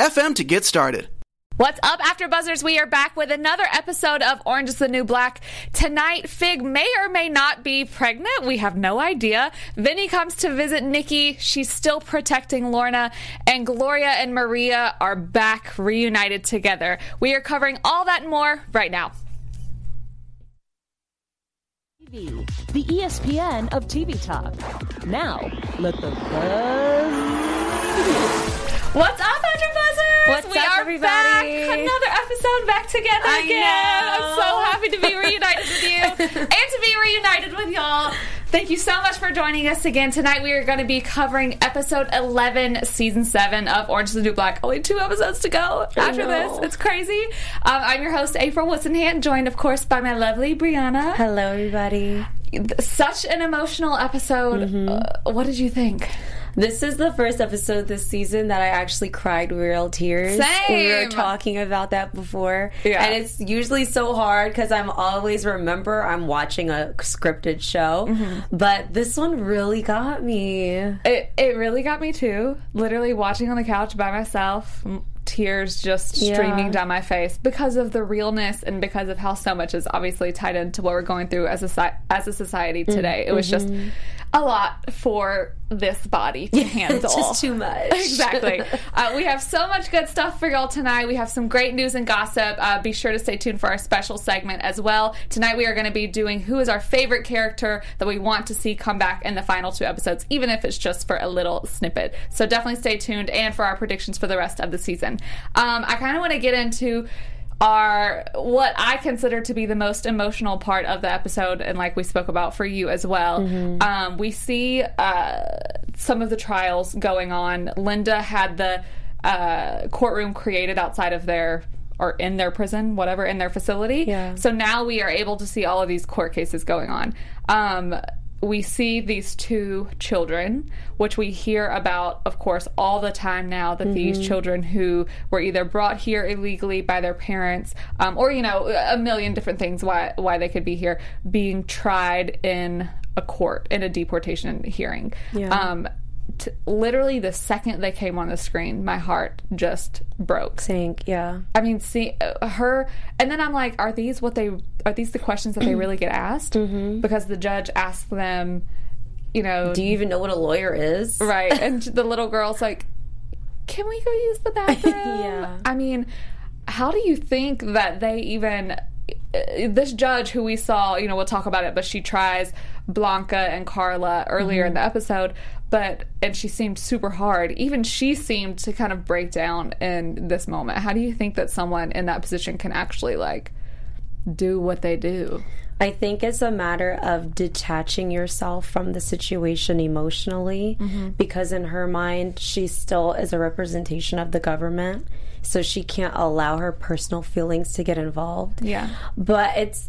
FM to get started. What's up, After Buzzers? We are back with another episode of Orange is the New Black. Tonight, Fig may or may not be pregnant. We have no idea. Vinny comes to visit Nikki. She's still protecting Lorna. And Gloria and Maria are back reunited together. We are covering all that and more right now. TV, the ESPN of TV talk. Now, let the buzz begin. What's up, After Buzzers? What's we up, are everybody? back. Another episode back together I again. know. I'm so happy to be reunited with you and to be reunited with y'all. Thank you so much for joining us again. Tonight we are going to be covering episode 11, season 7 of Orange is the New Black. Only two episodes to go after this. It's crazy. Um, I'm your host, April Woosenhant, joined, of course, by my lovely Brianna. Hello, everybody. Such an emotional episode. Mm-hmm. Uh, what did you think? This is the first episode this season that I actually cried real tears. We were talking about that before. Yeah. And it's usually so hard because I'm always remember I'm watching a scripted show. Mm-hmm. But this one really got me. It it really got me too. Literally watching on the couch by myself, tears just Yeah. streaming down my face because of the realness and because of how so much is obviously tied into what we're going through as a as a society today. It was just mm-hmm. A lot for this body to handle. Just too much. Exactly. Uh, we have so much good stuff for y'all tonight. We have some great news and gossip. Uh, be sure to stay tuned for our special segment as well. Tonight we are going to be doing who is our favorite character that we want to see come back in the final two episodes, even if it's just for a little snippet. So definitely stay tuned and for our predictions for the rest of the season. Um, I kind of want to get into are what I consider to be the most emotional part of the episode, and like we spoke about for you as well. Um, we see uh, some of the trials going on. Linda had the uh, courtroom created outside of their or in their prison, whatever, in their facility. Yeah. So now we are able to see all of these court cases going on. Um, we see these two children, which we hear about, of course, all the time now that these children who were either brought here illegally by their parents, um, or you know, a million different things why why they could be here, being tried in a court in a deportation hearing. Yeah. Um, t- literally, the second they came on the screen, my heart just broke. Think, yeah. I mean, see uh, her, and then I'm like, are these what they are? These the questions that they really get asked? Mm-hmm. Because the judge asked them, you know, Do you even know what a lawyer is? right? And the little girl's like, "Can we go use the bathroom?" Yeah. I mean, how do you think that they even? uh, This judge who we saw, you know, we'll talk about it, but she tries Blanca and Carla earlier in the episode, but and she seemed super hard. Even she seemed to kind of break down in this moment. How do you think that someone in that position can actually like do what they do? I think it's a matter of detaching yourself from the situation emotionally mm-hmm. because, in her mind, she still is a representation of the government. So she can't allow her personal feelings to get involved. Yeah. But it's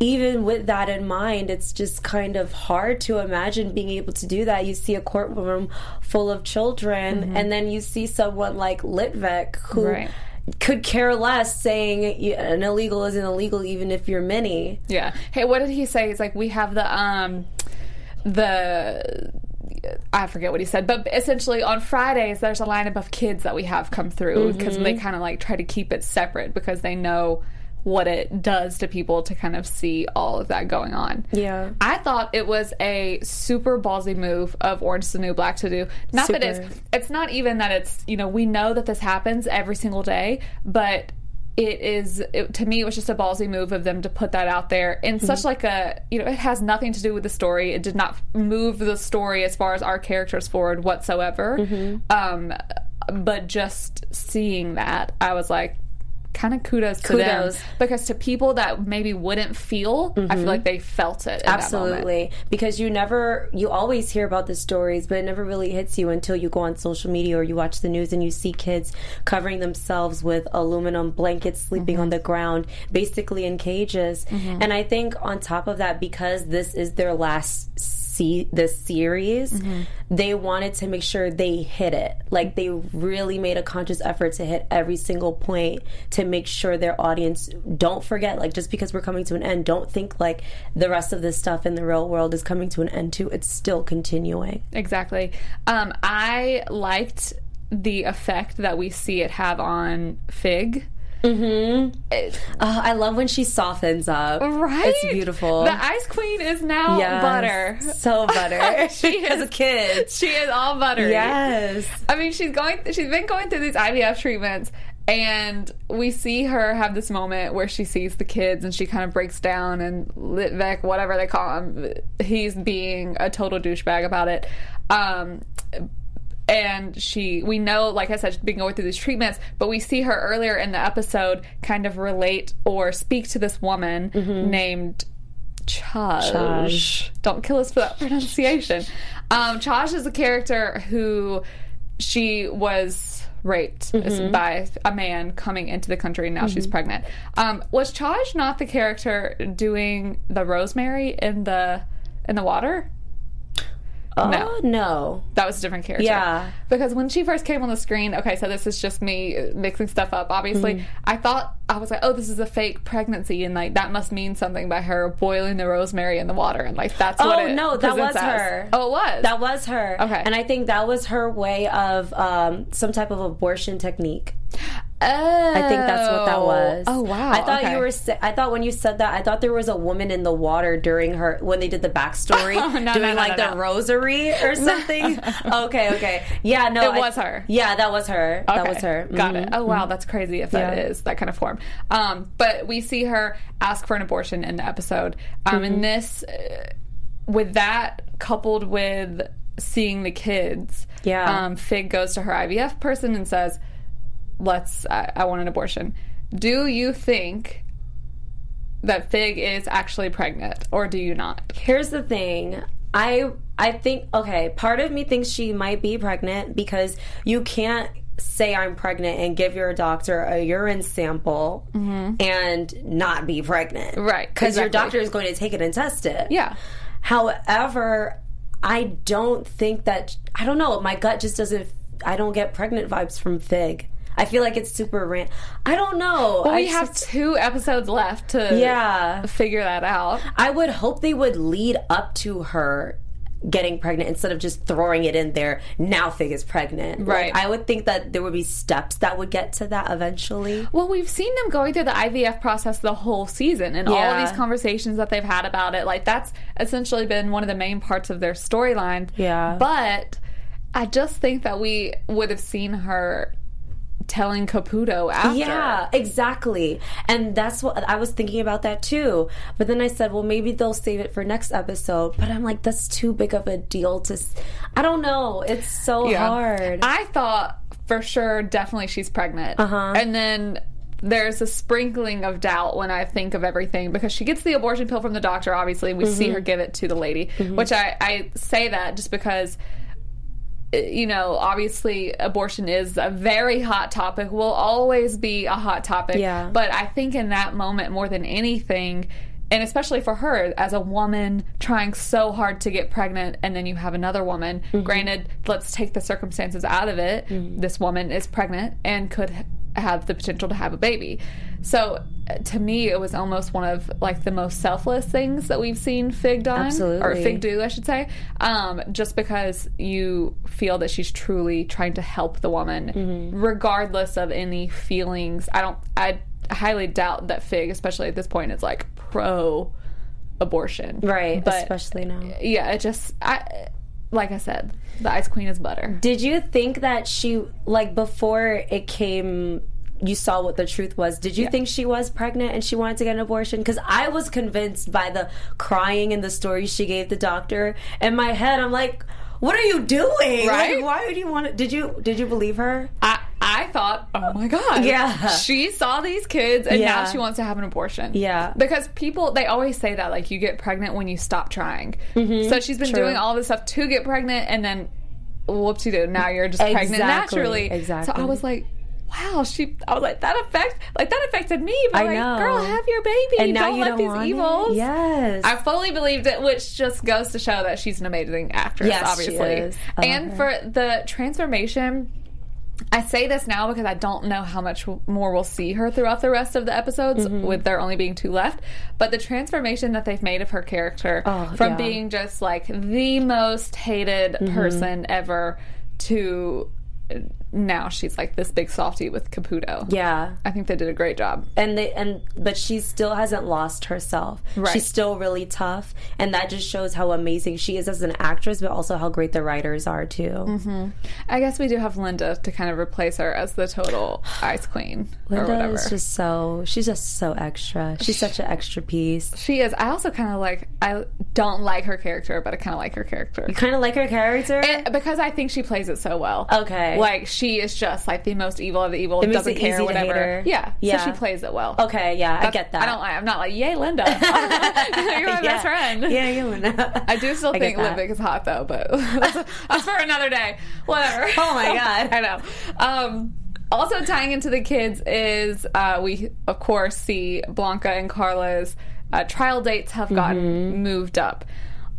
even with that in mind, it's just kind of hard to imagine being able to do that. You see a courtroom full of children, and then you see someone like Litvek who Right. could care less, saying an illegal is an illegal, even if you're many. Yeah. Hey, what did he say? It's like we have the um the I forget what he said, but essentially on Fridays there's a lineup of kids that we have come through because they kind of like try to keep it separate because they know what it does to people to kind of see all of that going on. Yeah. I thought it was a super ballsy move of Orange is the New Black to do. Not that it's it's not even that it's you know we know that this happens every single day, but it is it, to me it was just a ballsy move of them to put that out there in such like a you know it has nothing to do with the story. It did not move the story as far as our characters forward whatsoever. Um, but just seeing that, I was like kind of kudos to Kudos. them because to people that maybe wouldn't feel, I feel mm-hmm. like they felt it. Absolutely. Because you never, you always hear about the stories, but it never really hits you until you go on social media or you watch the news and you see kids covering themselves with aluminum blankets, sleeping on mm-hmm. the ground, basically in cages. Mm-hmm. And I think on top of that, because this is their last see this series they wanted to make sure they hit it like they really made a conscious effort to hit every single point to make sure their audience don't forget like just because we're coming to an end don't think like the rest of this stuff in the real world is coming to an end too it's still continuing Exactly. Um, I liked the effect that we see it have on Fig. Uh, i love when she softens up Right? it's beautiful The Ice Queen is now Yes. butter. so butter She is- a kid She is all butter. yes I mean, she's going. She's been going through these IVF treatments, and we see her have this moment where she sees the kids, and she kind of breaks down. And Litvek, whatever they call him, he's being a total douchebag about it. Um, and she, we know, like I said, she's been going through these treatments, but we see her earlier in the episode kind of relate or speak to this woman named Chaj. Chaj. Don't kill us for that pronunciation. Um, Chaj is a character who she was raped by a man coming into the country and now she's pregnant. Um, was Chaj not the character doing the rosemary in the in the water? Oh No. no That was a different character. Yeah. Because when she first came on the screen, okay, so this is just me mixing stuff up, obviously. Mm-hmm. I thought, I was like, oh, this is a fake pregnancy, and like that must mean something by her boiling the rosemary in the water, and like that's what Oh, no, that was as. her. Oh, it was? That was her. Okay. And I think that was her way of um, some type of abortion technique. Oh. I think that's what that was. Oh, wow. I thought okay. you were. I thought when you said that, I thought there was a woman in the water during her when they did the backstory, Oh, no, doing no, no, like the rosary or something. okay, okay, yeah, no, It I- was her. Yeah, that was her. That was her. Got Mhm. it. Oh wow, that's crazy if that Yeah. is that kind of form. Um, but we see her ask for an abortion in the episode. Um, Mm-hmm. and this, uh, with that coupled with seeing the kids, Yeah. um, Fig goes to her IVF person and says, "Let's. I, I want an abortion." Do you think that Fig is actually pregnant, or do you not? Here's the thing. I I think okay, part of me thinks she might be pregnant because you can't say I'm pregnant and give your doctor a urine sample and not be pregnant. Mm-hmm. Right, Because your doctor is going to take it and test it. Yeah. However, I don't think that I don't know, my gut just doesn't I don't get pregnant vibes from Fig. I feel like it's super rant. I don't know. Well, I we have just- two episodes left to Yeah. figure that out. I would hope they would lead up to her getting pregnant instead of just throwing it in there. Now Fig is pregnant. Right. Like, I would think that there would be steps that would get to that eventually. Well, we've seen them going through the IVF process the whole season and all of these conversations that they've had about it. Like, that's essentially been one of the main parts of their storyline. Yeah. But I just think that we would have seen her telling Caputo after. Yeah, exactly. And that's what I was thinking about that too. But then I said, well, maybe they'll save it for next episode. But I'm like, that's too big of a deal to. s- I don't know. It's so Yeah. hard. I thought for sure, definitely she's pregnant. Uh-huh. And then there's a sprinkling of doubt when I think of everything because she gets the abortion pill from the doctor, obviously. We see Mm-hmm. her give it to the lady, which I, I say that just because. You know, obviously, abortion is a very hot topic, will always be a hot topic. Yeah. But I think in that moment, more than anything, and especially for her as a woman trying so hard to get pregnant and then you have another woman. Mm-hmm. Granted let's take the circumstances out of it. Mm-hmm. This woman is pregnant and could have the potential to have a baby. So to me it was almost one of like the most selfless things that we've seen fig done. Or fig do i should say. Um, just because you feel that she's truly trying to help the woman regardless of any feelings. I don't i highly doubt that fig especially at this point is like pro abortion right. but especially now. yeah it just i like i said the ice queen is butter. Did you think that she, like, before it came, you saw what the truth was? Did you think she was pregnant and she wanted to get an abortion? Because I was convinced by the crying and the story she gave the doctor. In my head, I'm like, what are you doing? Right? Like, why would you want to? Did you did you believe her? I, I thought oh my god, Yeah. she saw these kids and now she wants to have an abortion. Yeah. because people they always say that like you get pregnant when you stop trying. So she's been Mm-hmm. True. doing all this stuff to get pregnant, and then whoopsie doo, now you're just pregnant naturally Exactly. So I was like. Wow, she. I was like that affect like that affected me. But I like, know. girl, have your baby. and now don't you let don't these evils. It? Yes. I fully believed it, which just goes to show that she's an amazing actress, Yes, she obviously. is. And her. for the transformation, I say this now because I don't know how much more we'll see her throughout the rest of the episodes, Mm-hmm. with there only being two left. But the transformation that they've made of her character Oh, from yeah. being just like the most hated Mm-hmm. person ever to now she's like this big softie with Caputo. yeah. I think they did a great job. and they and but she still hasn't lost herself. Right. She's still really tough, and that just shows how amazing she is as an actress, but also how great the writers are too. Mm-hmm. I guess we do have Linda to kind of replace her as the total ice queen or Linda whatever. is just so she's just so extra. She's such an extra piece. she is. I also kind of like. I don't like her character, but I kind of like her character You kind of like her character. Because I think she plays it so well. Okay. like she is just like the most evil of the evil. It doesn't care whatever. Yeah, Yeah. So she plays it well. okay, yeah, I get that. I don't. I'm not like yay, Linda. You're my yeah. best friend. Yeah, you Linda. I do still I think that. Is hot though, but that's, that's for another day. Whatever. Oh my God. I know. Um, also tying into the kids is uh, we of course see Blanca and Carla's uh, trial dates have gotten Mm-hmm. moved up.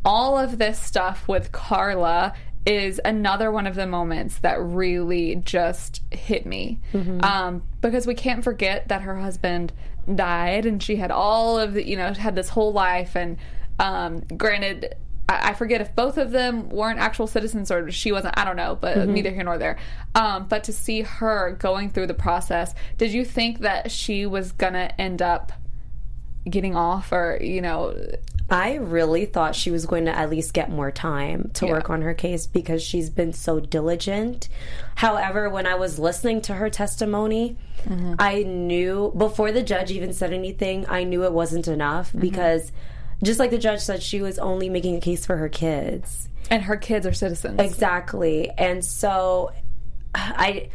All of this stuff with Carla is another one of the moments that really just hit me Mm-hmm. um, because we can't forget that her husband died and she had all of the you know had this whole life and um, granted I I forget if both of them weren't actual citizens or she wasn't. I don't know, but Mm-hmm. neither here nor there. Um, but to see her going through the process, did you think that she was gonna end up getting off, or you know, I really thought she was going to at least get more time to Yeah. work on her case because she's been so diligent. However, when I was listening to her testimony, mm-hmm. I knew before the judge even said anything, I knew it wasn't enough mm-hmm. because just like the judge said, she was only making a case for her kids. and her kids are citizens. Exactly. And so I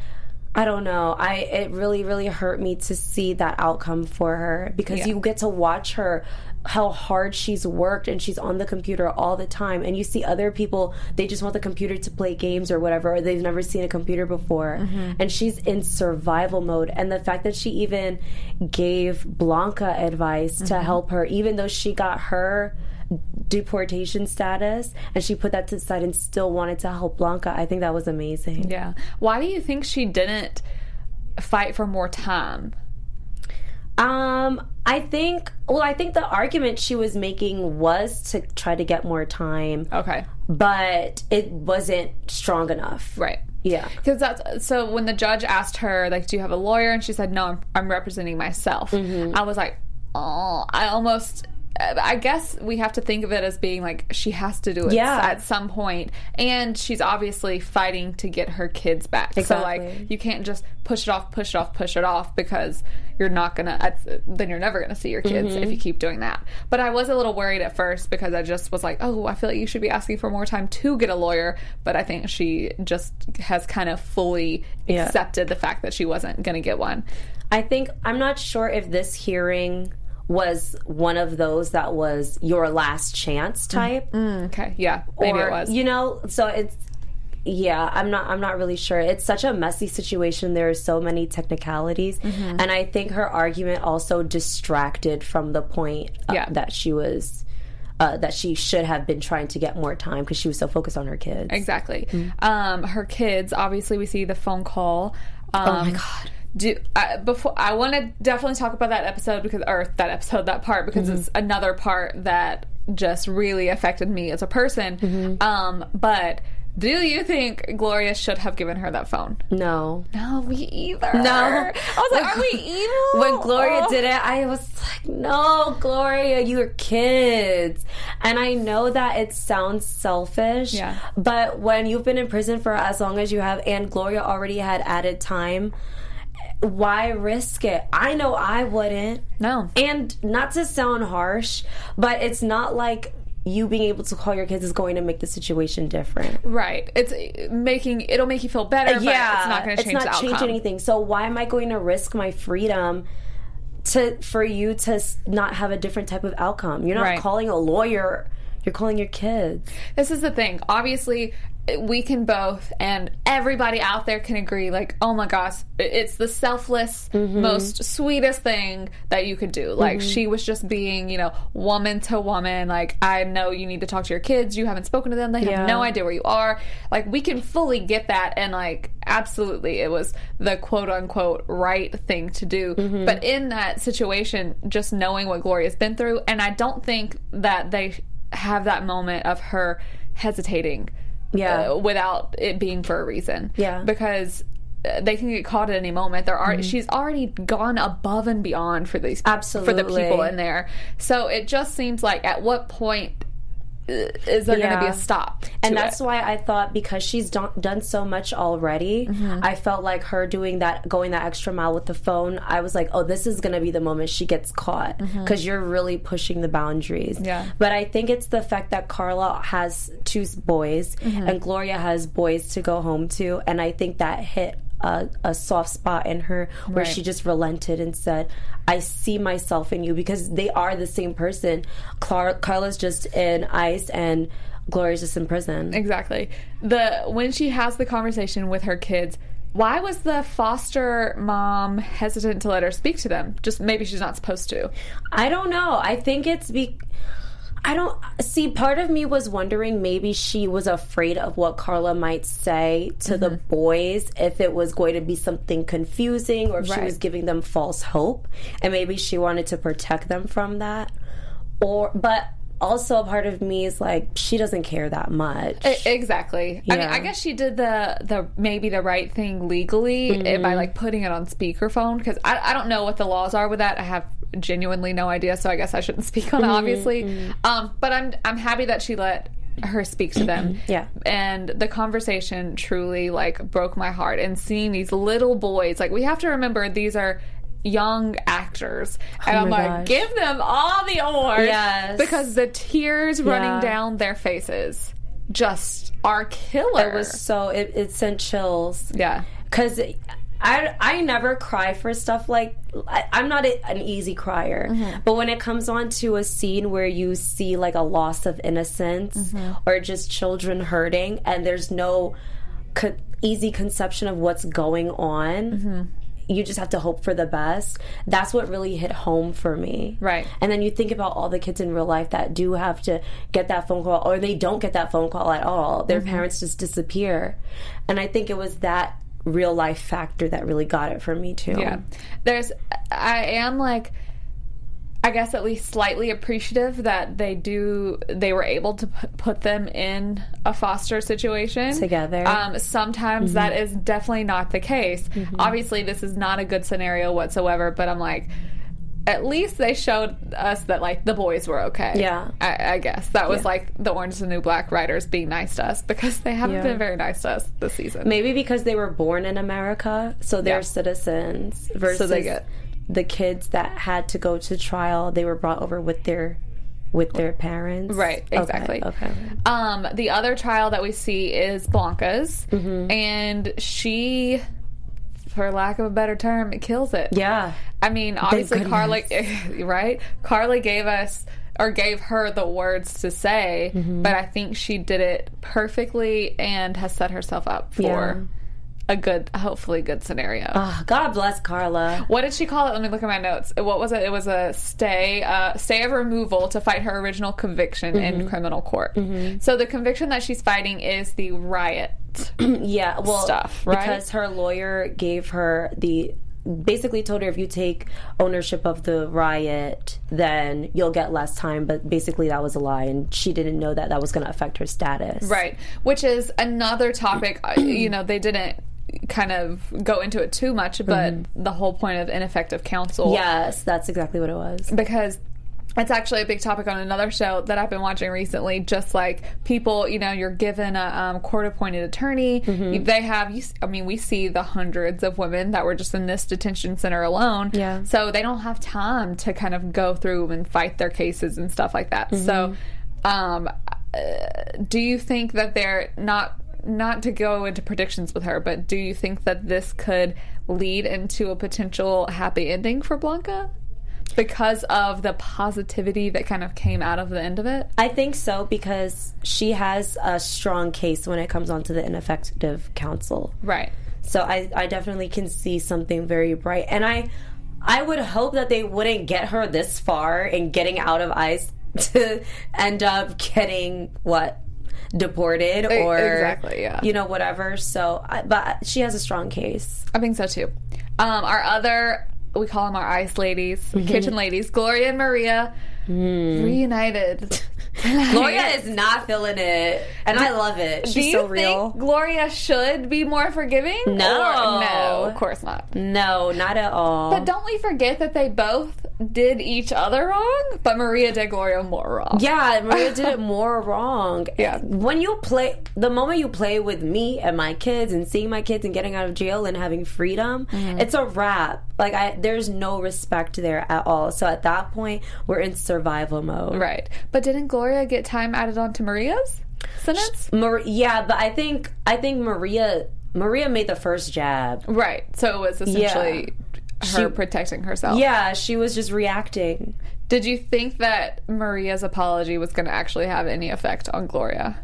I don't know. I it really really hurt me to see that outcome for her because Yeah. you get to watch her how hard she's worked and she's on the computer all the time and you see other people they just want the computer to play games or whatever or they've never seen a computer before mm-hmm. and she's in survival mode and the fact that she even gave Blanca advice to mm-hmm. help her even though she got her deportation status and she put that to the side and still wanted to help Blanca. I think that was amazing. Yeah. Why do you think she didn't fight for more time? Um, I think well, I think the argument she was making was to try to get more time, Okay. but it wasn't strong enough. Right. Yeah. Because that's so when the judge asked her, like, do you have a lawyer? And she said, no, I'm, I'm representing myself. Mm-hmm. I was like, oh, I almost. I guess we have to think of it as being like she has to do it Yeah. at some point, and she's obviously fighting to get her kids back. So like you can't just push it off, push it off, push it off because you're not gonna. Then you're never gonna see your kids Mm-hmm. if you keep doing that. But I was a little worried at first because I just was like, oh, I feel like you should be asking for more time to get a lawyer. But I think she just has kind of fully Yeah. accepted the fact that she wasn't gonna get one. I think I'm not sure if this hearing was one of those that was your last chance type Okay, yeah, maybe or it was. you know so it's yeah i'm not i'm not really sure it's such a messy situation there are so many technicalities Mm-hmm. and i think her argument also distracted from the point uh, Yeah. that she was uh, that she should have been trying to get more time because she was so focused on her kids Exactly. Um, her kids. Obviously, we see the phone call. Um, oh my god do uh, before I want to definitely talk about that episode because or that episode that part because Mm-hmm. it's another part that just really affected me as a person. Mm-hmm. Um, but do you think Gloria should have given her that phone? no No, me either. No. I was like, are we evil? when Gloria Oh. did it, I was like, no, Gloria, you're kids. And I know that it sounds selfish, Yeah. but when you've been in prison for as long as you have, and Gloria already had added time, why risk it? I know I wouldn't. No. And not to sound harsh, but it's not like you being able to call your kids is going to make the situation different. Right. It's making it'll make you feel better, but it's not going to change it's not changing anything. So why am I going to risk my freedom to for you to not have a different type of outcome? You're not Right. calling a lawyer. You're calling your kids. This is the thing. Obviously, we can both, and everybody out there can agree. Like, oh my gosh, it's the selfless, Mm-hmm. most sweetest thing that you could do. Like, she was just being, you know, woman to woman. Like, I know you need to talk to your kids. You haven't spoken to them. They have Yeah. no idea where you are. Like, we can fully get that, and like, absolutely, it was the quote unquote right thing to do. Mm-hmm. But in that situation, just knowing what Gloria's been through, and I don't think that they have that moment of her hesitating Yeah. uh, without it being for a reason. Yeah. Because uh, they can get caught at any moment. They're already, she's already gone above and beyond for these Absolutely. for the people in there. So it just seems like at what point is there going to be a stop? and that's it? why I thought because she's done, done so much already, Mm-hmm. I felt like her doing that, going that extra mile with the phone. I was like, oh, this is going to be the moment she gets caught because you're really pushing the boundaries. Mm-hmm. Yeah. But I think it's the fact that Carla has two boys Mm-hmm. and Gloria has boys to go home to, and I think that hit. A, a soft spot in her where Right. she just relented and said, I see myself in you because they are the same person. Clar- Carla's just in ICE and Gloria's just in prison. Exactly. The when she has the conversation with her kids, why was the foster mom hesitant to let her speak to them? Just maybe she's not supposed to. I don't know. I think it's be. I don't see. Part of me was wondering maybe she was afraid of what Carla might say to the Mm-hmm. boys if it was going to be something confusing or if she was giving them false hope, and maybe she wanted to protect them from that. Or, but also a part of me is like she doesn't care that much. Exactly. I mean, I guess she did the the maybe the right thing legally eh, Mm-hmm. by like putting it on speakerphone because I, I don't know what the laws are with that. I have genuinely no idea, so I guess I shouldn't speak on it. Mm-hmm. Obviously, um, but I'm I'm happy that she let her speak to them. Yeah. and the conversation truly like broke my heart. And seeing these little boys, like we have to remember these are young actors and i'm Oh like gosh. give them all the awards Yes. because the tears running Yeah. down their faces just are killer. It was so it, it sent chills. yeah. because I, I never cry for stuff like I, I'm not a, an easy crier, Mm-hmm. but when it comes on to a scene where you see like a loss of innocence Mm-hmm. or just children hurting and there's no co- easy conception of what's going on. Mm-hmm. You just have to hope for the best. That's what really hit home for me. Right. And then you think about all the kids in real life that do have to get that phone call or they don't get that phone call at all. Their parents just disappear. And I think it was that real life factor that really got it for me too. Yeah. There's I am like I guess at least slightly appreciative that they do they were able to put, put them in a foster situation Together. Um, sometimes that is definitely not the case. Obviously, this is not a good scenario whatsoever. But I'm like, at least they showed us that like the boys were okay. Yeah. I, I guess that was Yeah. like the Orange is the New Black writers being nice to us because they haven't Yeah. been very nice to us this season. Maybe because they were born in America, so they're Yeah. citizens versus they get- the kids that had to go to trial, they were brought over with their with their parents. Right, Okay, exactly. Okay. Um, the other trial that we see is Blanca's, Mm-hmm. and she, for lack of a better term, it kills it. Yeah. I mean, obviously. Carly, right? Carly gave us or gave her the words to say, Mm-hmm. but I think she did it perfectly and has set herself up for Yeah. A good, hopefully, good scenario. Ah, God bless Carla. What did she call it? Let me look at my notes. What was it? It was a stay, uh, stay of removal to fight her original conviction Mm-hmm. in criminal court. So the conviction that she's fighting is the riot. yeah, well, stuff, right? Because her lawyer gave her the basically told her if you take ownership of the riot, then you'll get less time. But basically, that was a lie, and she didn't know that that was going to affect her status. Right. Which is another topic. uh, you know, they didn't kind of go into it too much, but the whole point of ineffective counsel. Yes, that's exactly what it was. because it's actually a big topic on another show that I've been watching recently. Just like people, you know, you're given a um, court-appointed attorney. Mm-hmm. They have, you, I mean, we see the hundreds of women that were just in this detention center alone. Yeah. So they don't have time to kind of go through and fight their cases and stuff like that. Mm-hmm. So Um, uh, do you think that they're not not to go into predictions with her, but do you think that this could lead into a potential happy ending for Blanca? Because of the positivity that kind of came out of the end of it? I think so because she has a strong case when it comes onto the ineffective counsel. Right. So I, I definitely can see something very bright. And I I would hope that they wouldn't get her this far in getting out of ICE to end up getting what deported or exactly, yeah. you know whatever. So, I, but she has a strong case. I think so too. Um, our other, we call them our ice ladies, Mm-hmm. kitchen ladies, Gloria and Maria, reunited. Gloria is not feeling it, and I love it. She's Do you so real. think Gloria should be more forgiving? No. Or- no, of course not. no, not at all. But don't we forget that they both did each other wrong, but Maria did Gloria more wrong. Yeah, Maria did it more wrong. Yeah. When you play, the moment you play with me and my kids and seeing my kids and getting out of jail and having freedom, Mm-hmm. it's a wrap. Like, I, there's no respect there at all. So at that point, we're in survival mode. Right. But didn't Gloria get time added on to Maria's sentence? Mar- yeah, but I think, I think Maria, Maria made the first jab. Right. So it was essentially her She- protecting herself. Yeah, she was just reacting. Did you think that Maria's apology was going to actually have any effect on Gloria?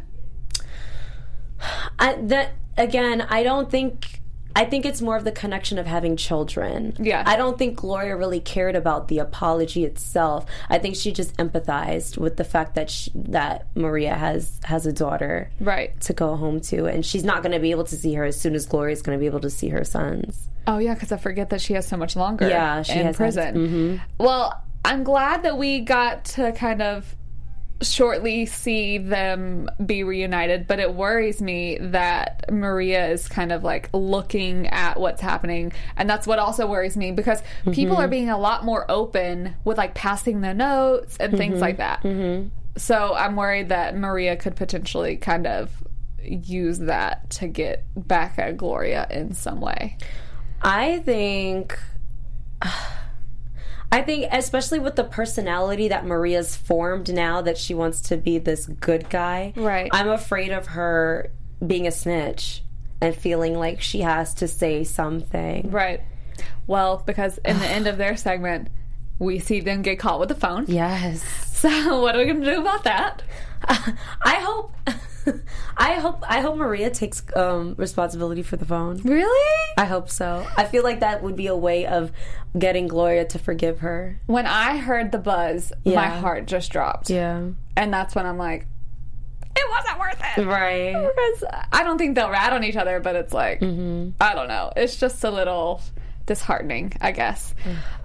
I, that again, I don't think. I think it's more of the connection of having children. Yeah. I don't think Gloria really cared about the apology itself. I think she just empathized with the fact that she, that Maria has has a daughter Right. to go home to, and she's not going to be able to see her as soon as Gloria's going to be able to see her sons. Oh yeah, because I forget that she has so much longer. Yeah, she in has- prison. mhm. Well, I'm glad that we got to kind of shortly see them be reunited, but it worries me that Maria is kind of like looking at what's happening. And that's what also worries me because people Mm-hmm. are being a lot more open with like passing the notes and Mm-hmm. things like that. So I'm worried that Maria could potentially kind of use that to get back at Gloria in some way. I think. I think, especially with the personality that Maria's formed now that she wants to be this good guy, Right. I'm afraid of her being a snitch and feeling like she has to say something. Right. Well, because in the end of their segment, we see them get caught with the phone. Yes. So what are we going to do about that? I hope. I hope. I hope Maria takes um, responsibility for the phone. Really? I hope so. I feel like that would be a way of getting Gloria to forgive her. When I heard the buzz, my heart just dropped. Yeah. And that's when I'm like, it wasn't worth it. Right. Because I don't think they'll rat on each other, but it's like, I don't know. It's just a little disheartening, I guess.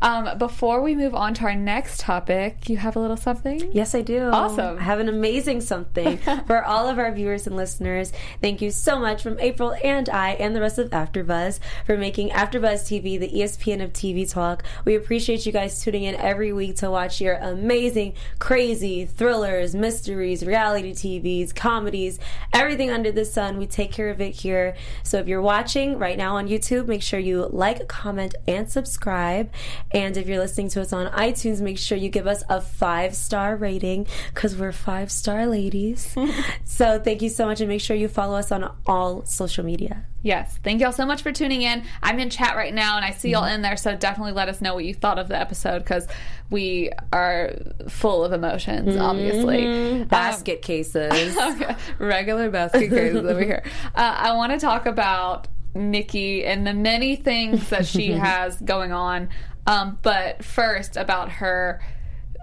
Um, before we move on to our next topic, you have a little something? Yes, I do. Awesome. I have an amazing something for all of our viewers and listeners. Thank you so much from April and I and the rest of AfterBuzz for making AfterBuzz TV the ESPN of TV talk. We appreciate you guys tuning in every week to watch your amazing, crazy thrillers, mysteries, reality TVs, comedies, everything under the sun. We take care of it here. So if you're watching right now on YouTube, make sure you like, comment, and subscribe. And if you're listening to us on iTunes, make sure you give us a five star rating because we're five star ladies. so thank you so much, and make sure you follow us on all social media. Yes. Thank y'all so much for tuning in. I'm in chat right now and I see y'all in there, so definitely let us know what you thought of the episode because we are full of emotions, obviously. Um, Basket cases. Okay. Regular basket cases over here. Uh, I want to talk about Nikki and the many things that she has going on. Um, but first, about her,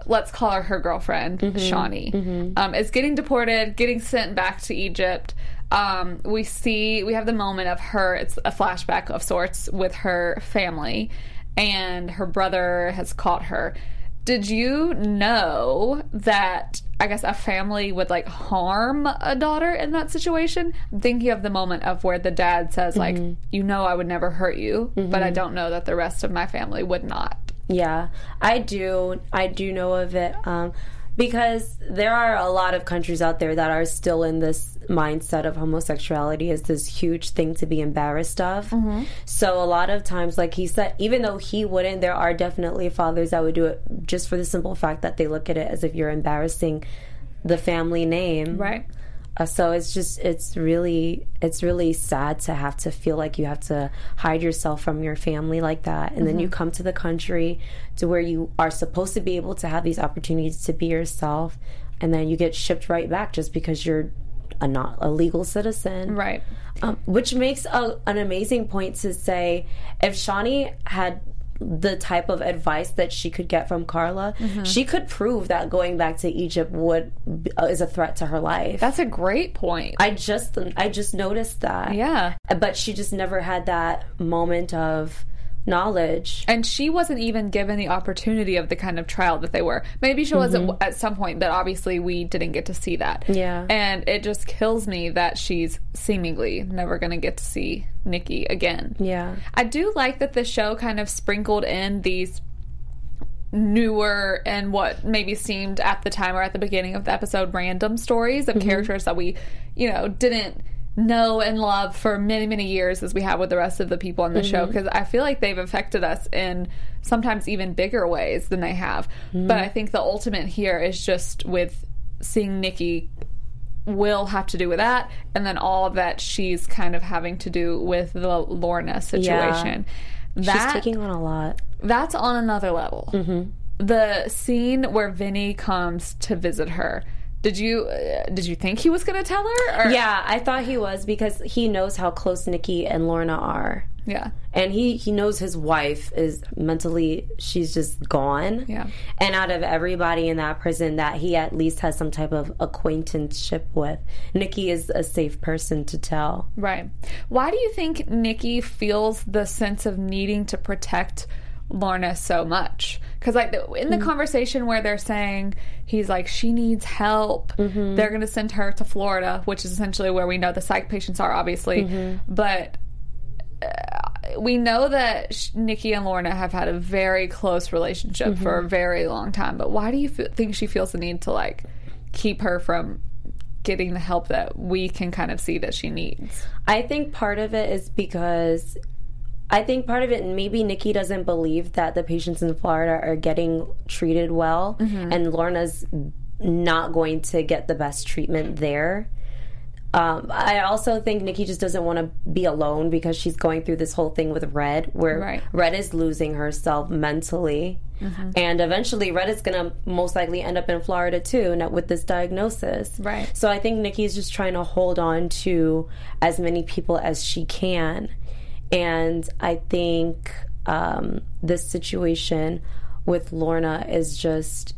let's call her her girlfriend, Shani, Um, is getting deported, getting sent back to Egypt. Um, we see, we have the moment of her, it's a flashback of sorts with her family, and her brother has caught her. Did you know that I guess a family would like harm a daughter in that situation? I'm thinking of the moment of where the dad says, like, you know, I would never hurt you, but I don't know that the rest of my family would not. Yeah, I do. I do know of it um, because there are a lot of countries out there that are still in this mindset of homosexuality as this huge thing to be embarrassed of. Mm-hmm. So a lot of times, like he said, even though he wouldn't, there are definitely fathers that would do it just for the simple fact that they look at it as if you're embarrassing the family name. Right. Uh, so it's just it's really it's really sad to have to feel like you have to hide yourself from your family like that. And then you come to the country to where you are supposed to be able to have these opportunities to be yourself. And then you get shipped right back just because you're a not a legal citizen. Right. um, which makes a, an amazing point to say if Shani had the type of advice that she could get from Carla, Mm-hmm. she could prove that going back to Egypt would uh, is a threat to her life. That's a great point. I just I just noticed that. yeah. But she just never had that moment of knowledge. And she wasn't even given the opportunity of the kind of trial that they were. Maybe she was at, mm-hmm. at some point, but obviously we didn't get to see that. Yeah. And it just kills me that she's seemingly never going to get to see Nikki again. Yeah. I do like that the show kind of sprinkled in these newer and what maybe seemed at the time or at the beginning of the episode random stories of mm-hmm. characters that we, you know, didn't know and love for many, many years as we have with the rest of the people on the show because I feel like they've affected us in sometimes even bigger ways than they have. But I think the ultimate here is just with seeing Nikki will have to do with that and then all of that she's kind of having to do with the Lorna situation. That She's taking on a lot. that's on another level. Mm-hmm. The scene where Vinny comes to visit her. Did you uh, did you think he was going to tell her? Or? Yeah, I thought he was because he knows how close Nikki and Lorna are. yeah, and he he knows his wife is mentally she's just gone Yeah. and out of everybody in that prison that he at least has some type of acquaintanceship with nikki is a safe person to tell right. Why do you think Nikki feels the sense of needing to protect Lorna so much? Because like the, in the Mm. conversation where they're saying he's like she needs help, Mm-hmm. they're going to send her to Florida, which is essentially where we know the psych patients are, obviously, Mm-hmm. but. we know that sh- Nikki and Lorna have had a very close relationship for Mm-hmm. a very long time. But why do you f- think she feels the need to like keep her from getting the help that we can kind of see that she needs? i think part of it is because I think part of it, maybe Nikki doesn't believe that the patients in Florida are getting treated well, and Lorna's not going to get the best treatment there. Um, I also think Nikki just doesn't want to be alone because she's going through this whole thing with Red, where Right. Red is losing herself mentally. And eventually, Red is going to most likely end up in Florida too, with this diagnosis. Right. So I think Nikki's just trying to hold on to as many people as she can. And I think um, this situation with Lorna is just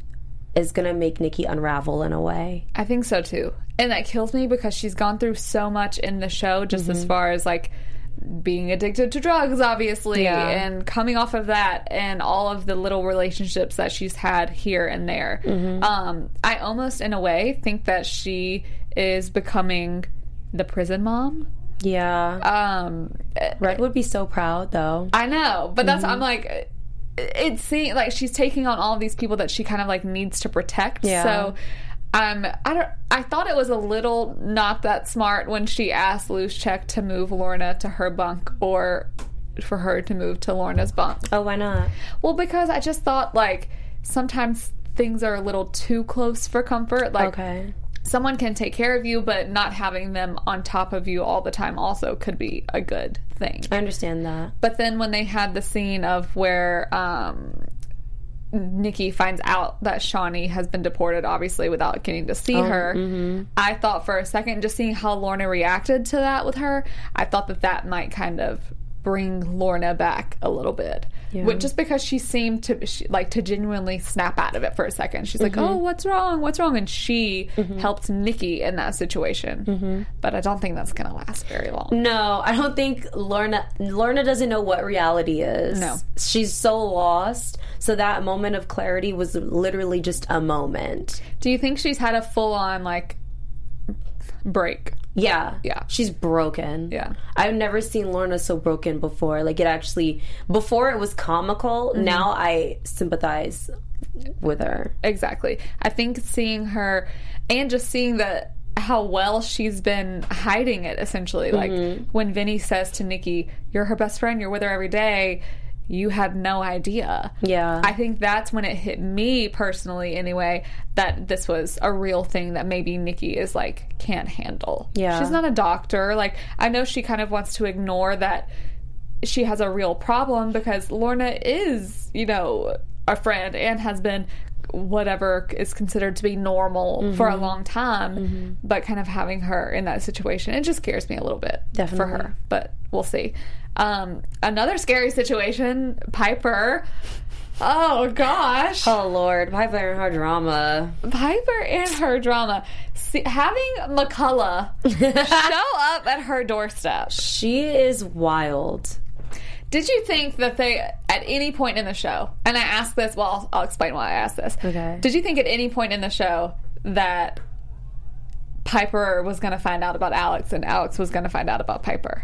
is going to make Nikki unravel in a way. I think so too. And that kills me because she's gone through so much in the show, just as far as like being addicted to drugs, obviously, Yeah. and coming off of that, and all of the little relationships that she's had here and there. Um, I almost, in a way, think that she is becoming the prison mom. Yeah. Um, Red would be so proud though. I know, but that's I'm like it seems like she's taking on all of these people that she kind of like needs to protect. Yeah. So um I don't I thought it was a little not that smart when she asked Luschek to move Lorna to her bunk or for her to move to Lorna's bunk. Oh, why not? Well, because I just thought like sometimes things are a little too close for comfort. Like Okay. Someone can take care of you, but not having them on top of you all the time also could be a good thing. I understand that. But then when they had the scene of where um, Nikki finds out that Shani has been deported, obviously without getting to see her, I thought for a second, just seeing how Lorna reacted to that with her, I thought that that might kind of bring Lorna back a little bit. But just because she seemed to she, like to genuinely snap out of it for a second. She's like, mm-hmm. "Oh, what's wrong? What's wrong?" And she mm-hmm. helped Nikki in that situation. Mm-hmm. But I don't think that's going to last very long. No, I don't think Lorna Lorna doesn't know what reality is. No. She's so lost. So that moment of clarity was literally just a moment. Do you think she's had a full on like break? Yeah. Yeah. She's broken. Yeah. I've never seen Lorna so broken before. Like it actually before it was comical, Mm-hmm. now I sympathize with her. Exactly. I think seeing her and just seeing that how well she's been hiding it essentially. Like when Vinny says to Nikki, You're her best friend, you're with her every day you had no idea. Yeah. I think that's when it hit me personally, anyway, that this was a real thing that maybe Nikki is like, can't handle. Yeah. She's not a doctor. Like, I know she kind of wants to ignore that she has a real problem because Lorna is, you know, a friend and has been whatever is considered to be normal for a mm-hmm. long time mm-hmm. but kind of having her in that situation it just scares me a little bit for her but we'll see um another scary situation piper oh gosh Oh Lord, Piper and her drama. piper and her drama see, having mccullough show up at her doorstep She is wild. Did you think that they, at any point in the show, and I ask this, well, I'll, I'll explain why I asked this. Okay. Did you think at any point in the show that Piper was going to find out about Alex and Alex was going to find out about Piper?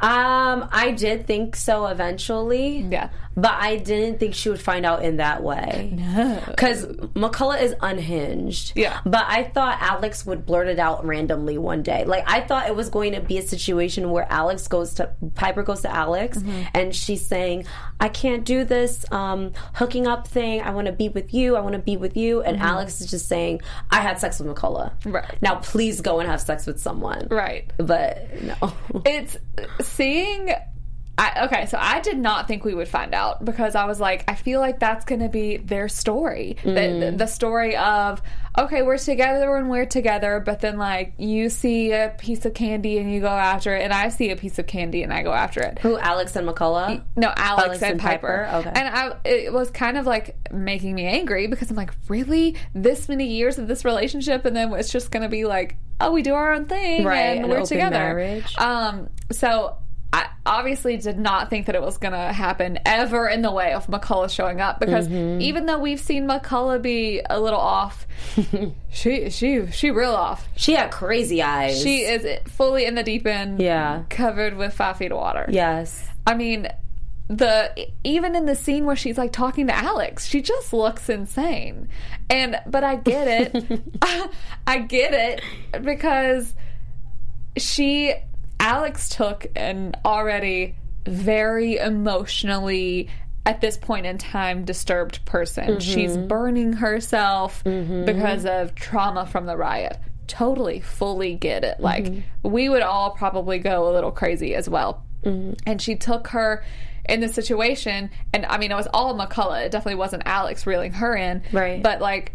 Um, I did think so eventually. Yeah. But I didn't think she would find out in that way. No. Because McCullough is unhinged. Yeah. But I thought Alex would blurt it out randomly one day. Like, I thought it was going to be a situation where Alex goes to, Piper goes to Alex Mm-hmm. and she's saying, I can't do this um, hooking up thing. I want to be with you. I want to be with you. And Alex is just saying, I had sex with McCullough. Mm-hmm. Right. Now, please go and have sex with someone. Right. But no. It's seeing. I, okay, so I did not think we would find out because I was like, I feel like that's going to be their story. The, the, mm. the story of, okay, we're together when we're together, but then, like, you see a piece of candy and you go after it, and I see a piece of candy and I go after it. Who, Alex and McCullough? No, Alex, Alex and, and Piper. Piper? Okay. And I, it was kind of like making me angry because I'm like, really? This many years of this relationship, and then it's just going to be like, oh, we do our own thing, Right, and an we're together. marriage. Um, so I obviously did not think that it was going to happen ever in the way of McCullough showing up because Mm-hmm. even though we've seen McCullough be a little off, she she she real off. She had crazy eyes. She is fully in the deep end, Yeah. covered with five feet of water. Yes. I mean, the even in the scene where she's like talking to Alex, she just looks insane. And but I get it. I get it because she Alex took an already very emotionally at this point in time disturbed person. Mm-hmm. She's burning herself mm-hmm. because of trauma from the riot. Totally, fully get it. Like mm-hmm. we would all probably go a little crazy as well. And she took her in the situation, and I mean, it was all McCullough. It definitely wasn't Alex reeling her in, Right. But like,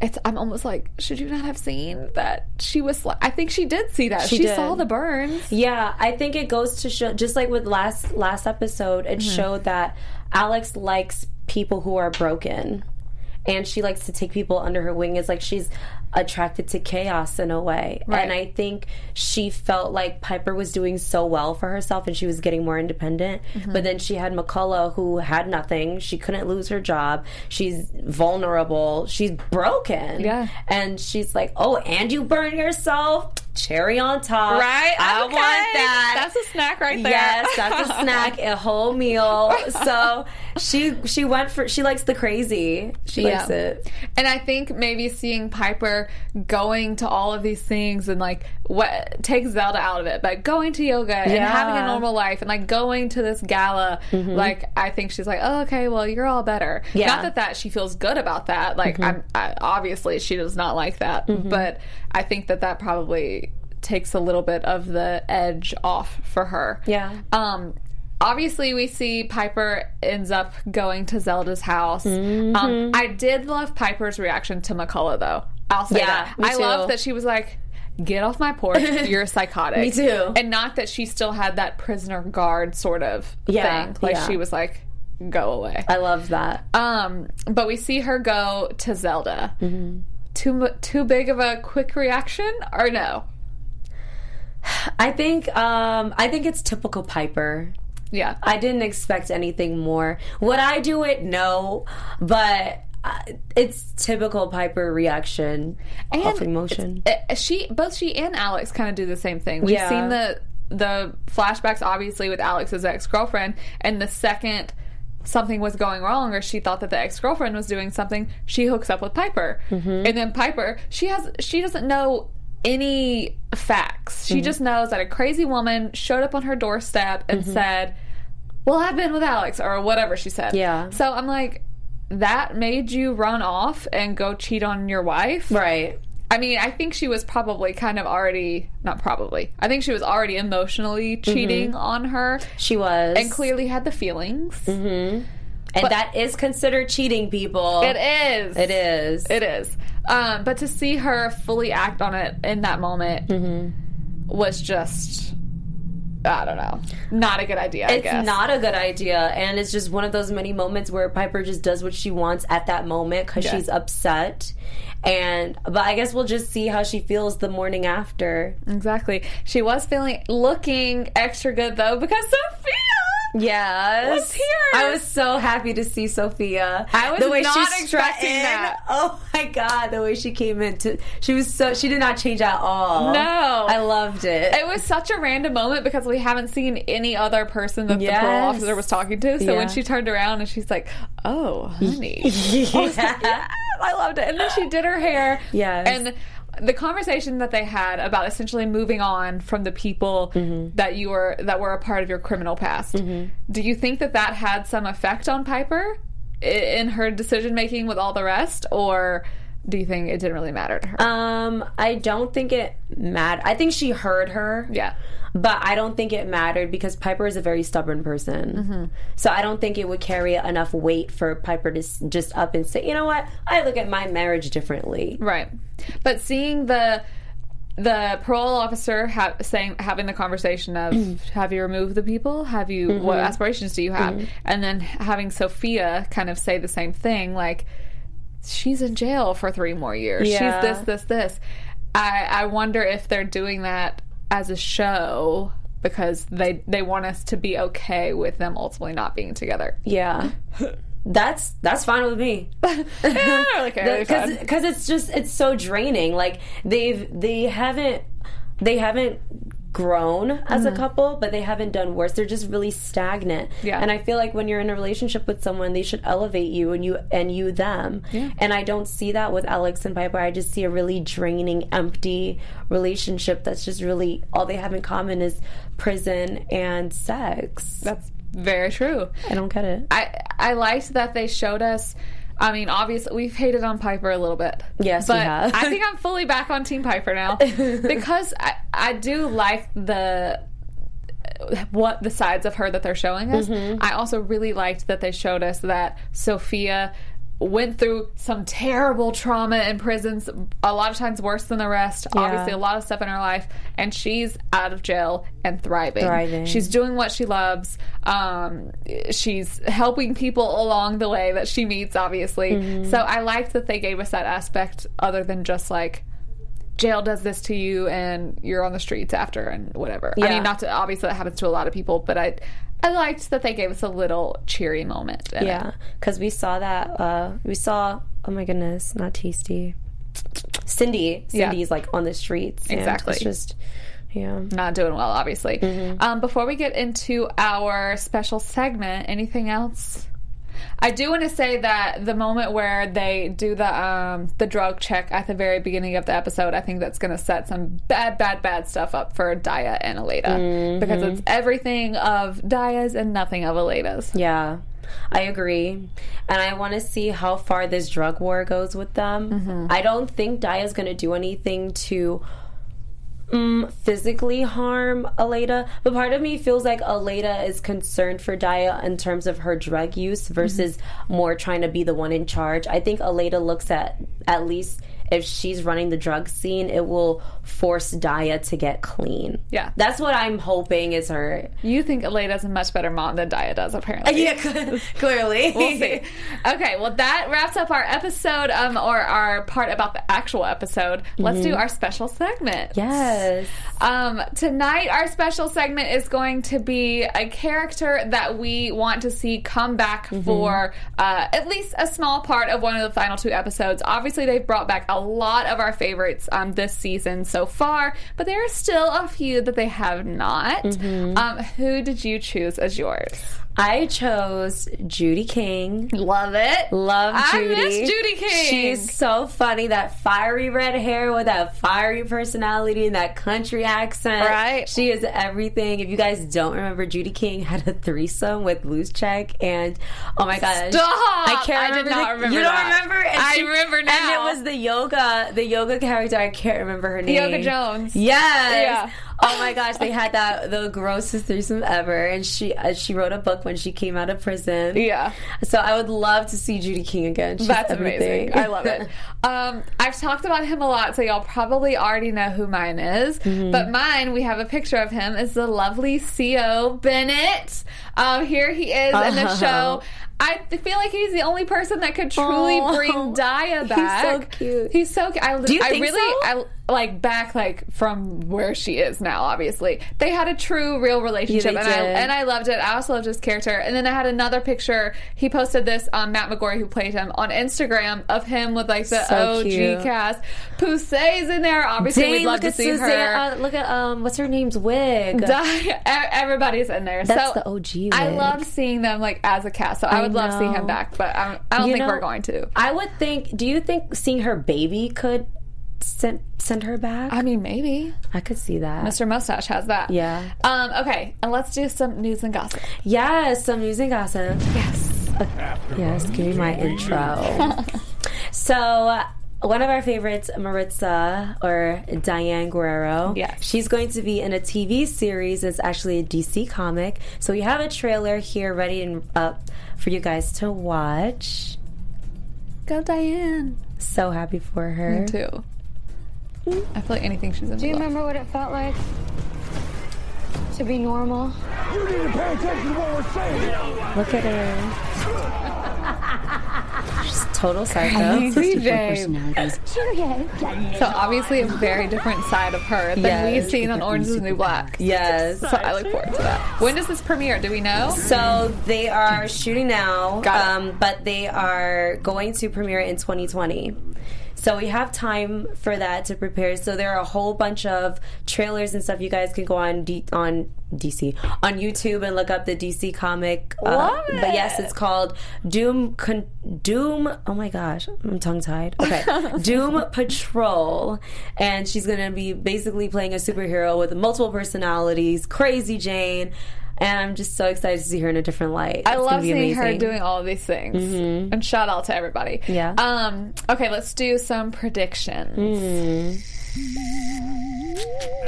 it's I'm almost like, should you not have seen that she was? Sli- I think she did see that. She, She saw the burns. Yeah, I think it goes to show just like with last last episode, it Mm-hmm. showed that Alex likes people who are broken. And she likes to take people under her wing. It's like she's attracted to chaos in a way. Right. And I think she felt like Piper was doing so well for herself and she was getting more independent. Mm-hmm. But then she had McCullough who had nothing. She couldn't lose her job. She's vulnerable. She's broken. Yeah. And she's like, oh, and you burn yourself? Cherry on top. Right? I Okay. want that. That's a snack right there. Yes, that's a snack, a whole meal. So she she went for she likes the crazy. She likes it. And I think maybe seeing Piper going to all of these things and like what takes Zelda out of it, but going to yoga and having a normal life and like going to this gala, mm-hmm. like I think she's like, oh, okay, well, you're all better. Yeah. Not that that she feels good about that. Like mm-hmm. I'm I, obviously she does not like that, mm-hmm. but I think that that probably takes a little bit of the edge off for her. Yeah. Um, obviously, we see Piper ends up going to Zelda's house. Mm-hmm. Um, I did love Piper's reaction to McCullough, though. I'll say Yeah, that. I too. love that she was like, "Get off my porch! You're psychotic." Me too. And not that she still had that prisoner guard sort of Yeah, thing. Like yeah. she was like, "Go away." I love that. Um, but we see her go to Zelda. Mm-hmm. Too too big of a quick reaction, or no? I think um I think it's typical Piper. Yeah. I didn't expect anything more. Would I do it? No, but uh, it's typical Piper reaction of emotion. Uh, she both she and Alex kind of do the same thing. We've Yeah. seen the the flashbacks obviously with Alex's ex girlfriend, and the second something was going wrong or she thought that the ex girlfriend was doing something, she hooks up with Piper, Mm-hmm. and then Piper she has she doesn't know any facts. Mm-hmm. She just knows that a crazy woman showed up on her doorstep and said. Well, I've been with Alex or whatever she said. Yeah. So I'm like, that made you run off and go cheat on your wife? Right. I mean, I think she was probably kind of already, not probably, I think she was already emotionally cheating on her She was. and clearly had the feelings. and that is considered cheating, people. It is. It is. It is. Um, but to see her fully act on it in that moment Mm-hmm. was just, I don't know, not a good idea. I It's guess not a good idea, and it's just one of those many moments where Piper just does what she wants at that moment because Yeah. she's upset. And but I guess we'll just see how she feels the morning after. exactly. She was feeling looking extra good though because Sophia. Yes, Was here. I was so happy to see Sophia. I was the way not she expecting that. Oh my god, the way she came into she was so she did not change at all. No. I loved it. It was such a random moment because we haven't seen any other person that the Yes. parole officer was talking to. So Yeah. when she turned around and she's like, "Oh, honey," yeah. I loved it. And then she did her hair. Yes. And the conversation that they had about essentially moving on from the people Mm-hmm. that you were that were a part of your criminal past. Do you think that that had some effect on Piper in her decision making with all the rest, or do you think it didn't really matter to her? Um, I don't think it mattered. I think she heard her. yeah. But I don't think it mattered because Piper is a very stubborn person. Mm-hmm. So I don't think it would carry enough weight for Piper to s- just up and say, you know what, I look at my marriage differently. Right. But seeing the the parole officer ha- saying having the conversation of have you removed the people have you what aspirations do you have and then having sophia kind of say the same thing like she's in jail for three more years Yeah. she's this this this i i wonder if they're doing that as a show because they they want us to be okay with them ultimately not being together Yeah. That's that's fine with me. I don't really care. It's fine. because it's just it's so draining. Like they've they haven't they haven't grown as a mm-hmm. couple, but they haven't done worse. They're just really stagnant. Yeah. And I feel like when you're in a relationship with someone, they should elevate you and you and you them. Yeah. And I don't see that with Alex and Piper. I just see a really draining, empty relationship that's just really all they have in common is prison and sex. that's very true I don't get it. I I liked that they showed us. I mean, obviously, we've hated on Piper a little bit. Yes, we but have. I think I'm fully back on Team Piper now because I I do like the what the sides of her that they're showing us. Mm-hmm. I also really liked that they showed us that Sophia went through some terrible trauma in prisons a lot of times worse than the rest. Obviously a lot of stuff in her life. And she's out of jail and thriving. Thriving. she's doing what she loves. Um, she's helping people along the way that she meets obviously. Mm-hmm. so i liked that they gave us that aspect other than just like jail does this to you and you're on the streets after and whatever. I mean not to obviously that happens to a lot of people but i i liked that they gave us a little cheery moment. Yeah, because we saw that. Uh, we saw. Oh my goodness, not Taystee. Cindy. Yeah. Cindy's like on the streets. Exactly. It's just. Yeah. not doing well obviously um, before we get into our special segment anything else I do want to say that the moment where they do the um, the drug check at the very beginning of the episode, I think that's going to set some bad, bad, bad stuff up for Daya and Aleida because it's everything of Daya's and nothing of Aleida's. Yeah. I agree. And I want to see how far this drug war goes with them. Mm-hmm. I don't think Daya's going to do anything to mm, physically harm Aleida, but part of me feels like Aleida is concerned for Daya in terms of her drug use versus Mm-hmm. more trying to be the one in charge. I think Aleida looks at at least if she's running the drug scene, it will force Daya to get clean. Yeah. That's what I'm hoping is her. You think Aleida's a much better mom than Daya does, apparently. Yeah, clearly. we'll see. Okay, well, that wraps up our episode, um, or our part about the actual episode. Let's do our special segment. Yes. Um, tonight, our special segment is going to be a character that we want to see come back for uh, at least a small part of one of the final two episodes. Obviously, they've brought back a lot of our favorites um, this season so far, but there are still a few that they have not. Um, who did you choose as yours? I chose Judy King. Love it. Love Judy. I miss Judy King. She's so funny. That fiery red hair with that fiery personality and that country accent. Right. She is everything. If you guys don't remember, Judy King had a threesome with Luschek, and oh my gosh, Stop! I can't I did remember. not the- remember You don't remember? And I remember now. And it was the yoga, the yoga character. I can't remember her name. Yoga Jones. Yes. Yeah. Oh my gosh, they had that the grossest threesome ever, and she uh, she wrote a book when she came out of prison. Yeah. So I would love to see Judy King again. She's That's everything. amazing. I love it. Um, I've talked about him a lot, so y'all probably already know who mine is. Mm-hmm. But mine, we have a picture of him, is the lovely CO Bennett. Um, here he is in the show. I feel like he's the only person that could truly Oh. bring Daya back. He's so cute. He's so cute. I, Do you I think really, so? I like back like from where she is now. Obviously, they had a true, real relationship, they and I and I loved it. I also loved his character. And then I had another picture. He posted this on Matt McGorry, who played him, on Instagram of him with like the So OG cute. cast. Poussey's in there. Obviously, Dang, we'd love look to at see Suzanne. her. Uh, look at um, what's her name's wig? Die. E- Everybody's in there. That's so the OG I wig. love seeing them like as a cast. So I I would love to see him back, but I, I don't think know- we're going to. I would think. Do you think seeing her baby could send send her back? I mean, maybe I could see that. Mr. Mustache has that. Yeah. Um. Okay, and let's do some news and gossip. Yes, some news and gossip. Yes. Yes, give me my intro. so, uh, one of our favorites, Maritza or Diane Guerrero. Yeah. She's going to be in a TV series. It's actually a DC comic. So, we have a trailer here ready and up for you guys to watch. Go Diane. So happy for her. Me too. I feel like anything she's in. Do you remember what it felt like to be normal? You need to pay attention to what we're saying. Look at her. She's total psycho. So obviously a very different side of her than Yes. we've seen on Orange is the New Black. yes. So I look forward to that. When does this premiere? Do we know? So they are shooting now, Got it. um, but they are going to premiere in 2020. So we have time for that to prepare. So there are a whole bunch of trailers and stuff. You guys can go on D- on DC on YouTube and look up the DC comic. Uh, But yes, it's called Doom Con- Doom. Oh my gosh, I'm tongue tied. Okay, Doom Patrol, and she's gonna be basically playing a superhero with multiple personalities, Crazy Jane. And I'm just so excited to see her in a different light. I It's gonna love be seeing her doing all of these things. And shout out to everybody. Yeah. Um. Okay, let's do some predictions.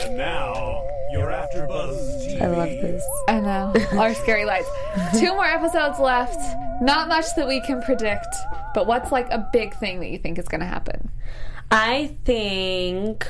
And now, you're after Buzz TV. I love this. I know. Our scary lights. Two more episodes left. Not much that we can predict, but what's like a big thing that you think is going to happen? I think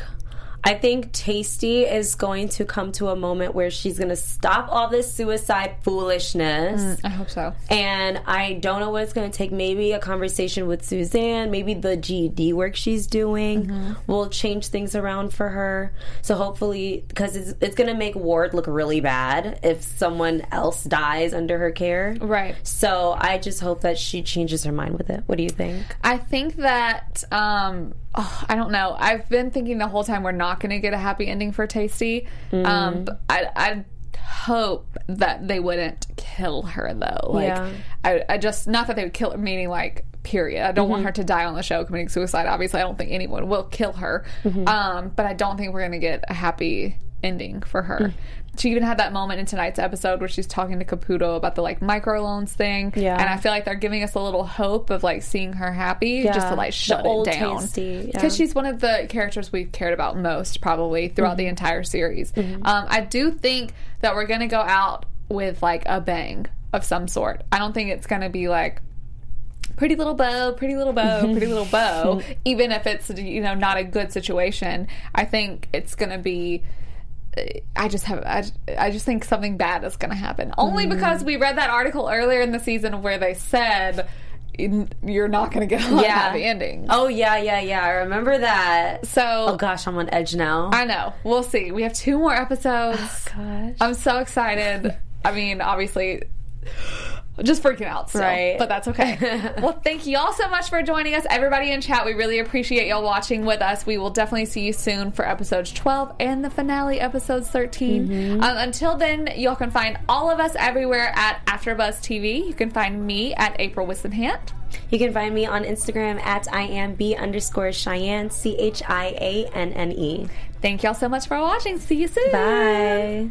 I think Taystee is going to come to a moment where she's going to stop all this suicide foolishness. I hope so. And I don't know what it's going to take. Maybe a conversation with Suzanne, maybe the GED work she's doing will change things around for her. So hopefully, because it's, it's going to make Ward look really bad if someone else dies under her care. Right. So I just hope that she changes her mind with it. What do you think? I think that um oh, I don't know. I've been thinking the whole time we're not going to get a happy ending for Taystee. Um I I hope that they wouldn't kill her though. Like Yeah. I I just not that they would kill her meaning like period. I don't want her to die on the show committing suicide. Obviously, I don't think anyone will kill her. Um but I don't think we're going to get a happy ending for her. She even had that moment in tonight's episode where she's talking to Caputo about the like microloans thing. Yeah. And I feel like they're giving us a little hope of like seeing her happy just to like The shut old it down. Taystee, yeah. Because she's one of the characters we've cared about most probably throughout Mm-hmm. the entire series. Um, I do think that we're going to go out with like a bang of some sort. I don't think it's going to be like pretty little bow, pretty little bow, pretty little bow, even if it's you know not a good situation. I think it's going to be I just have I, I just think something bad is going to happen. Only Mm. because we read that article earlier in the season where they said you're not going to get a Yeah. happy ending. Oh yeah, yeah, yeah. I remember that. So Oh gosh, I'm on edge now. I know. We'll see. We have two more episodes. gosh. I'm so excited. I mean, obviously, just freaking out still, Right. but that's okay. well, thank you all so much for joining us. Everybody in chat, we really appreciate y'all watching with us. We will definitely see you soon for episodes 12 and the finale, episodes 13. Um, until then, y'all can find all of us everywhere at AfterBuzz TV. You can find me at April Wissenhant. You can find me on Instagram at I am B underscore Chianne, C H I A N N E. Thank y'all so much for watching. See you soon. Bye.